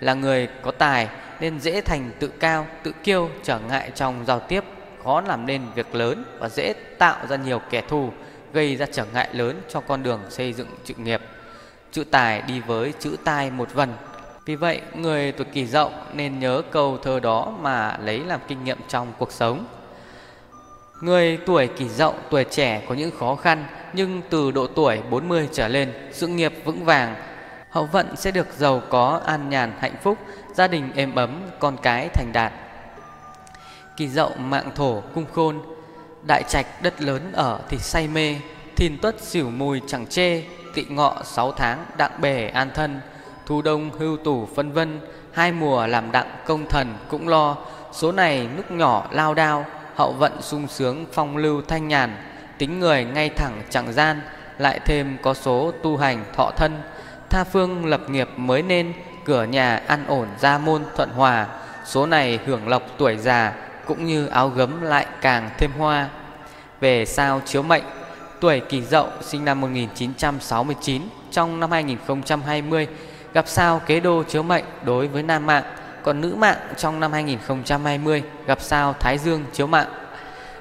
Là người có tài nên dễ thành tự cao, tự kiêu, trở ngại trong giao tiếp, khó làm nên việc lớn và dễ tạo ra nhiều kẻ thù, gây ra trở ngại lớn cho con đường xây dựng sự nghiệp. Chữ tài đi với chữ tai một vần. Vì vậy, người tuổi kỷ dậu nên nhớ câu thơ đó mà lấy làm kinh nghiệm trong cuộc sống. Người tuổi kỷ dậu, tuổi trẻ có những khó khăn nhưng từ độ tuổi 40 trở lên, sự nghiệp vững vàng, hậu vận sẽ được giàu có, an nhàn, hạnh phúc, gia đình êm ấm, con cái thành đạt. Kỳ dậu mạng thổ cung khôn, đại trạch đất lớn ở thì say mê, thìn tuất xỉu mùi chẳng chê, tị ngọ sáu tháng đặng bể an thân, thu đông hưu tủ phân vân, hai mùa làm đặng công thần cũng lo, số này nước nhỏ lao đao, hậu vận sung sướng phong lưu thanh nhàn, tính người ngay thẳng chẳng gian, lại thêm có số tu hành thọ thân, tha phương lập nghiệp mới nên, cửa nhà an ổn gia môn thuận hòa, số này hưởng lộc tuổi già cũng như áo gấm lại càng thêm hoa. Về sao chiếu mệnh, tuổi Kỷ Dậu sinh năm 1969 trong năm 2020 gặp sao kế đô chiếu mệnh đối với nam mạng, còn nữ mạng trong năm 2020 gặp sao Thái Dương chiếu mạng.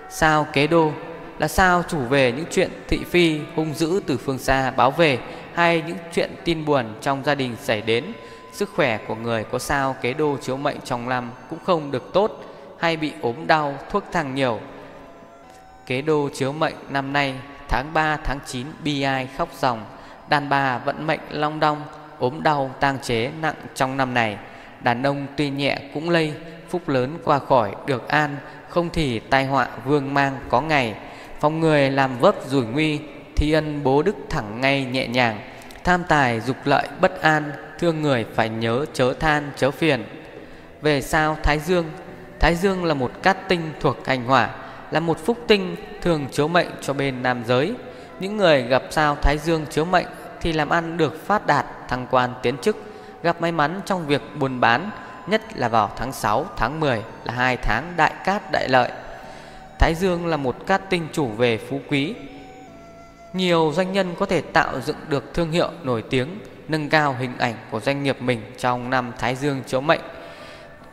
Sao kế đô là sao chủ về những chuyện thị phi hung dữ từ phương xa báo về hay những chuyện tin buồn trong gia đình xảy đến Sức khỏe của người có sao kế đô chiếu mệnh trong năm cũng không được tốt hay bị ốm đau, thuốc thang nhiều. Kế đô chiếu mệnh năm nay tháng 3 tháng 9 bi ai khóc ròng, đàn bà vận mệnh long đong, ốm đau tang chế nặng trong năm này. Đàn ông tuy nhẹ cũng lây, phúc lớn qua khỏi được an, không thì tai họa vương mang có ngày. Phòng người làm vấp rủi nguy, thi ân bố đức thẳng ngay nhẹ nhàng, tham tài dục lợi bất an, thương người phải nhớ chớ than chớ phiền. Về sao Thái Dương? Thái Dương là một cát tinh thuộc hành hỏa, là một phúc tinh thường chiếu mệnh cho bên nam giới. Những người gặp sao Thái Dương chiếu mệnh thì làm ăn được phát đạt, thăng quan tiến chức, gặp may mắn trong việc buôn bán, nhất là vào tháng 6, tháng 10 là hai tháng đại cát đại lợi. Thái Dương là một cát tinh chủ về phú quý. Nhiều doanh nhân có thể tạo dựng được thương hiệu nổi tiếng nâng cao hình ảnh của doanh nghiệp mình trong năm Thái Dương chiếu mệnh.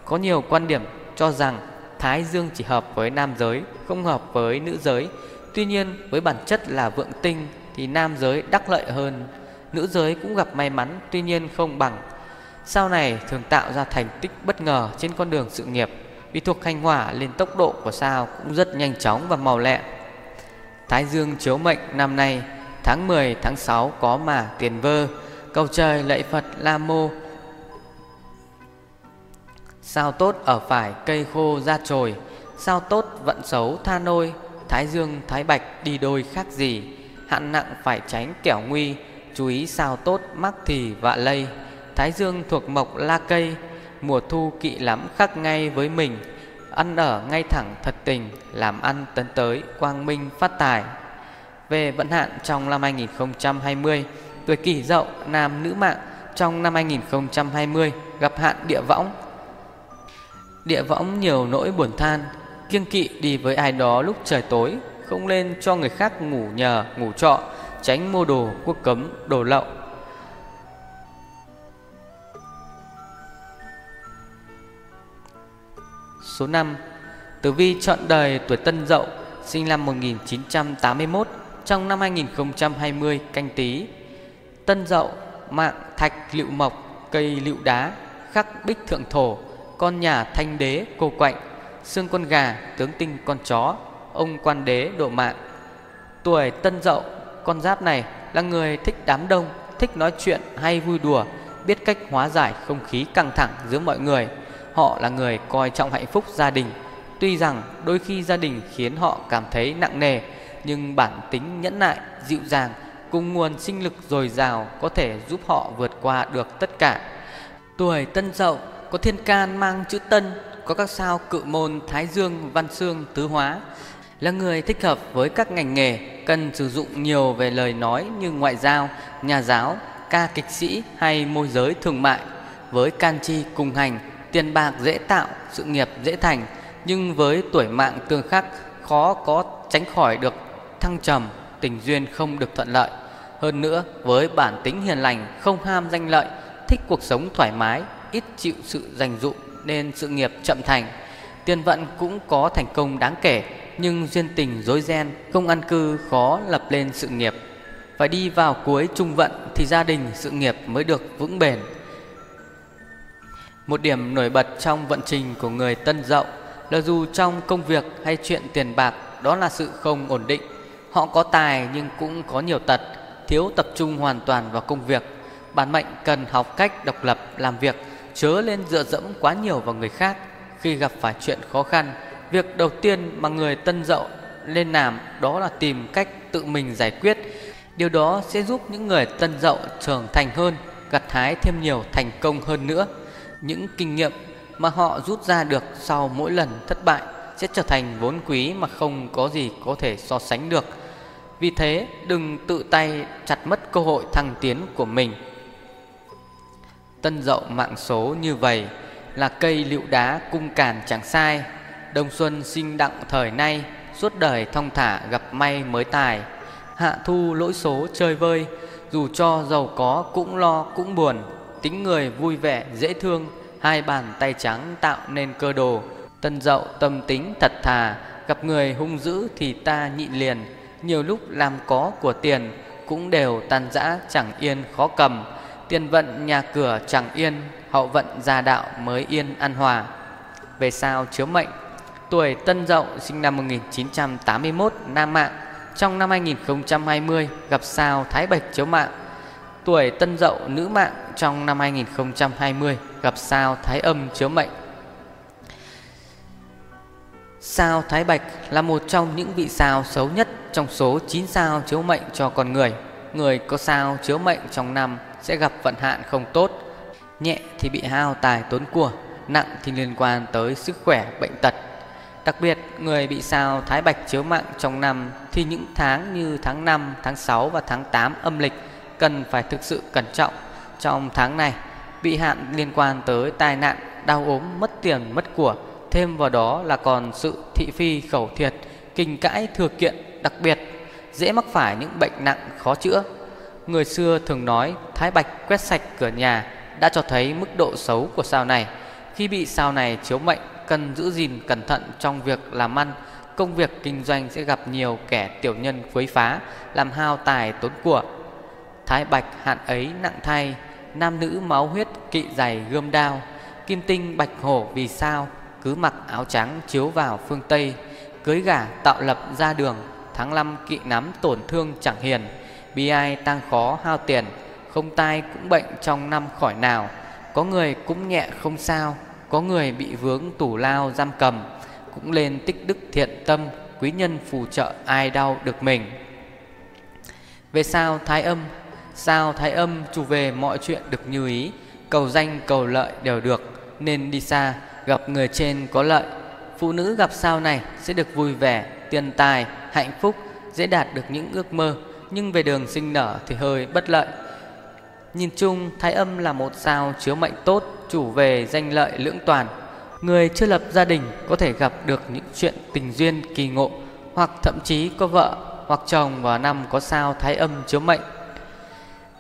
Có nhiều quan điểm cho rằng Thái Dương chỉ hợp với nam giới, không hợp với nữ giới. Tuy nhiên, với bản chất là vượng tinh thì nam giới đắc lợi hơn. Nữ giới cũng gặp may mắn, tuy nhiên không bằng. Sau này thường tạo ra thành tích bất ngờ trên con đường sự nghiệp vì thuộc hành hỏa lên tốc độ của sao cũng rất nhanh chóng và màu lẹ. Thái Dương chiếu mệnh năm nay, tháng 10 tháng 6 có mà tiền vơ. Cầu trời lạy Phật La Mô. Sao tốt ở phải cây khô ra trồi, Sao tốt vận xấu tha nôi. Thái Dương, Thái Bạch đi đôi khác gì, Hạn nặng phải tránh kẻo nguy. Chú ý sao tốt mắc thì vạ lây. Thái Dương thuộc mộc la cây, Mùa thu kỵ lắm khắc ngay với mình. Ăn ở ngay thẳng thật tình Làm ăn tấn tới quang minh phát tài. Về vận hạn trong năm 2020 Tuổi kỷ dậu nam nữ mạng Trong năm 2020 gặp hạn địa võng. Địa võng nhiều nỗi buồn than Kiêng kỵ đi với ai đó lúc trời tối Không lên cho người khác ngủ nhờ, ngủ trọ Tránh mua đồ, quốc cấm, đồ lậu. Số 5 Tử vi chọn đời tuổi Tân Dậu, Sinh năm 1981 Trong năm 2020 canh tí. Tân Dậu, Mạng thạch lựu mộc, Cây lựu đá, Khắc bích thượng thổ, Con nhà thanh đế cô quạnh, Xương con gà tướng tinh con chó, Ông quan đế độ mạng. Tuổi Tân Dậu, Con giáp này là người thích đám đông, Thích nói chuyện, hay vui đùa, Biết cách hóa giải không khí căng thẳng giữa mọi người. Họ là người coi trọng hạnh phúc gia đình. Tuy rằng đôi khi gia đình khiến họ cảm thấy nặng nề Nhưng bản tính nhẫn nại, dịu dàng Cùng nguồn sinh lực dồi dào Có thể giúp họ vượt qua được tất cả. Tuổi tân dậu có thiên can mang chữ tân Có các sao cự môn thái dương văn xương tứ hóa Là người thích hợp với các ngành nghề Cần sử dụng nhiều về lời nói như ngoại giao, nhà giáo, ca kịch sĩ hay môi giới thương mại. Với can chi cùng hành Tiền bạc dễ tạo, sự nghiệp dễ thành Nhưng với tuổi mạng tương khắc Khó có tránh khỏi được thăng trầm Tình duyên không được thuận lợi. Hơn nữa với bản tính hiền lành Không ham danh lợi Thích cuộc sống thoải mái Ít chịu sự dành dụ Nên sự nghiệp chậm thành. Tiền vận cũng có thành công đáng kể Nhưng duyên tình rối ren Không ăn cư khó lập lên sự nghiệp. Phải đi vào cuối trung vận Thì gia đình sự nghiệp mới được vững bền một điểm nổi bật trong vận trình của người tân dậu là dù trong công việc hay chuyện tiền bạc đó là sự không ổn định. Họ có tài nhưng cũng có nhiều tật, thiếu tập trung hoàn toàn vào công việc. Bản mệnh cần học cách độc lập làm việc, chớ lên dựa dẫm quá nhiều vào người khác. Khi gặp phải chuyện khó khăn, việc đầu tiên mà người tân dậu lên làm đó là tìm cách tự mình giải quyết. Điều đó sẽ giúp những người tân dậu trưởng thành hơn, gặt hái thêm nhiều thành công hơn nữa những kinh nghiệm mà họ rút ra được sau mỗi lần thất bại sẽ trở thành vốn quý mà không có gì có thể so sánh được. Vì thế, đừng tự tay chặt mất cơ hội thăng tiến của mình. Tân dậu mạng số như vậy là cây liệu đá cung càn chẳng sai. Đông xuân sinh đặng thời nay, suốt đời thong thả gặp may mới tài. Hạ thu lỗi số chơi vơi, dù cho giàu có cũng lo cũng buồn tính người vui vẻ, dễ thương, hai bàn tay trắng tạo nên cơ đồ. Tân dậu tâm tính thật thà, gặp người hung dữ thì ta nhịn liền. Nhiều lúc làm có của tiền cũng đều tan rã, chẳng yên, khó cầm. Tiền vận nhà cửa chẳng yên, hậu vận gia đạo mới yên an hòa. Về sao chiếu mệnh, tuổi tân dậu sinh năm 1981 nam mạng trong năm 2020 gặp sao thái bạch chiếu mạng tuổi tân dậu nữ mạng trong năm 2020 gặp sao Thái Âm chiếu mệnh. Sao Thái Bạch là một trong những vị sao xấu nhất trong số 9 sao chiếu mệnh cho con người. Người có sao chiếu mệnh trong năm sẽ gặp vận hạn không tốt, nhẹ thì bị hao tài tốn của, nặng thì liên quan tới sức khỏe bệnh tật. Đặc biệt, người bị sao Thái Bạch chiếu mạng trong năm thì những tháng như tháng 5, tháng 6 và tháng 8 âm lịch cần phải thực sự cẩn trọng trong tháng này bị hạn liên quan tới tai nạn, đau ốm, mất tiền, mất của. Thêm vào đó là còn sự thị phi khẩu thiệt, kinh cãi thừa kiện đặc biệt, dễ mắc phải những bệnh nặng khó chữa. Người xưa thường nói thái bạch quét sạch cửa nhà đã cho thấy mức độ xấu của sao này. Khi bị sao này chiếu mệnh cần giữ gìn cẩn thận trong việc làm ăn, công việc kinh doanh sẽ gặp nhiều kẻ tiểu nhân quấy phá, làm hao tài tốn của. Thái bạch hạn ấy nặng thay Nam nữ máu huyết kỵ dày gươm đao, Kim tinh bạch hổ vì sao, Cứ mặc áo trắng chiếu vào phương Tây, Cưới gả tạo lập ra đường, Tháng năm kỵ nắm tổn thương chẳng hiền, Bi ai tăng khó hao tiền, Không tai cũng bệnh trong năm khỏi nào, Có người cũng nhẹ không sao, Có người bị vướng tủ lao giam cầm, Cũng lên tích đức thiện tâm, quý nhân phù trợ ai đau được mình. Về sao thái âm Sao thái âm chủ về mọi chuyện được như ý Cầu danh cầu lợi đều được Nên đi xa gặp người trên có lợi. Phụ nữ gặp sao này sẽ được vui vẻ Tiền tài, hạnh phúc Dễ đạt được những ước mơ Nhưng về đường sinh nở thì hơi bất lợi. Nhìn chung thái âm là một sao chứa mệnh tốt Chủ về danh lợi lưỡng toàn. Người chưa lập gia đình có thể gặp được những chuyện tình duyên kỳ ngộ Hoặc thậm chí có vợ hoặc chồng vào năm có sao thái âm chiếu mệnh.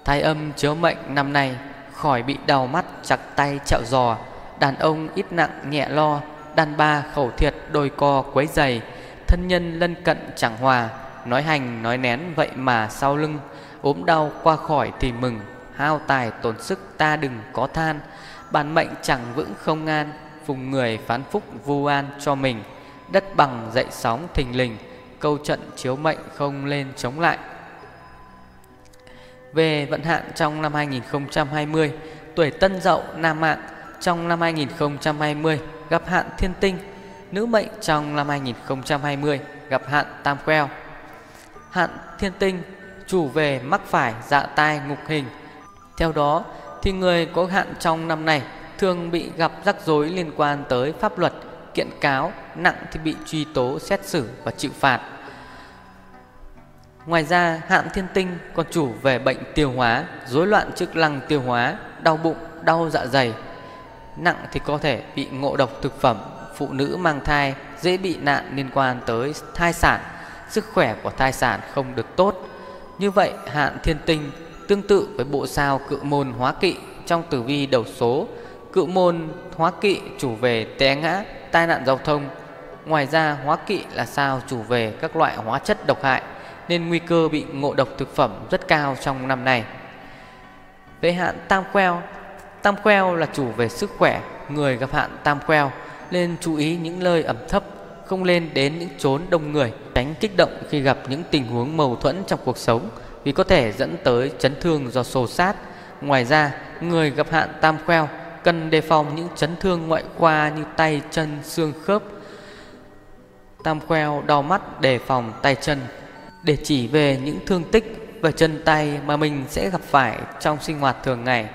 Thái âm chiếu mệnh năm nay khỏi bị đau mắt chặt tay chạo giò, đàn ông ít nặng nhẹ lo, đàn ba khẩu thiệt đôi co quấy dày, thân nhân lân cận chẳng hòa, nói hành nói nén vậy mà sau lưng. Ốm đau qua khỏi thì mừng, hao tài tổn sức ta đừng có than, bản mệnh chẳng vững không ngan, phùng người phán phúc vu an cho mình, đất bằng dậy sóng thình lình câu trận chiếu mệnh không lên chống lại. Về vận hạn trong năm 2020, tuổi Tân Dậu nam mạng trong năm 2020 gặp hạn thiên tinh, nữ mệnh trong năm 2020 gặp hạn tam queo. Hạn thiên tinh chủ về mắc phải dạ tai ngục hình. Theo đó thì người có hạn trong năm này thường bị gặp rắc rối liên quan tới pháp luật, kiện cáo, nặng thì bị truy tố xét xử và chịu phạt. Ngoài ra hạn thiên tinh còn chủ về bệnh tiêu hóa, rối loạn chức năng tiêu hóa, đau bụng, đau dạ dày. Nặng thì có thể bị ngộ độc thực phẩm, phụ nữ mang thai dễ bị nạn liên quan tới thai sản, sức khỏe của thai sản không được tốt. Như vậy hạn thiên tinh tương tự với bộ sao cự môn hóa kỵ trong tử vi đầu số. Cự môn hóa kỵ chủ về té ngã, tai nạn giao thông. Ngoài ra hóa kỵ là sao chủ về các loại hóa chất độc hại nên nguy cơ bị ngộ độc thực phẩm rất cao trong năm này. Về hạn tam queo, tam queo là chủ về sức khỏe, người gặp hạn tam queo nên chú ý những nơi ẩm thấp, không lên đến những chốn đông người, tránh kích động khi gặp những tình huống mâu thuẫn trong cuộc sống vì có thể dẫn tới chấn thương do xô sát. Ngoài ra, người gặp hạn tam queo cần đề phòng những chấn thương ngoại khoa như tay, chân, xương khớp. Tam queo đau mắt đề phòng tay chân để chỉ về những thương tích và chân tay mà mình sẽ gặp phải trong sinh hoạt thường ngày.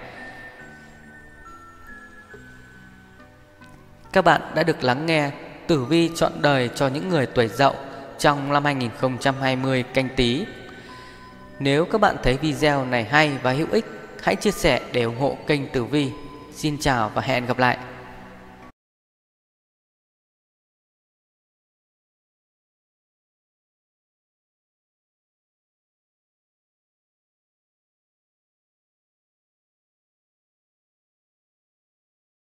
Các bạn đã được lắng nghe tử vi chọn đời cho những người tuổi dậu trong năm 2020 canh tí. Nếu các bạn thấy video này hay và hữu ích, hãy chia sẻ để ủng hộ kênh tử vi. Xin chào và hẹn gặp lại.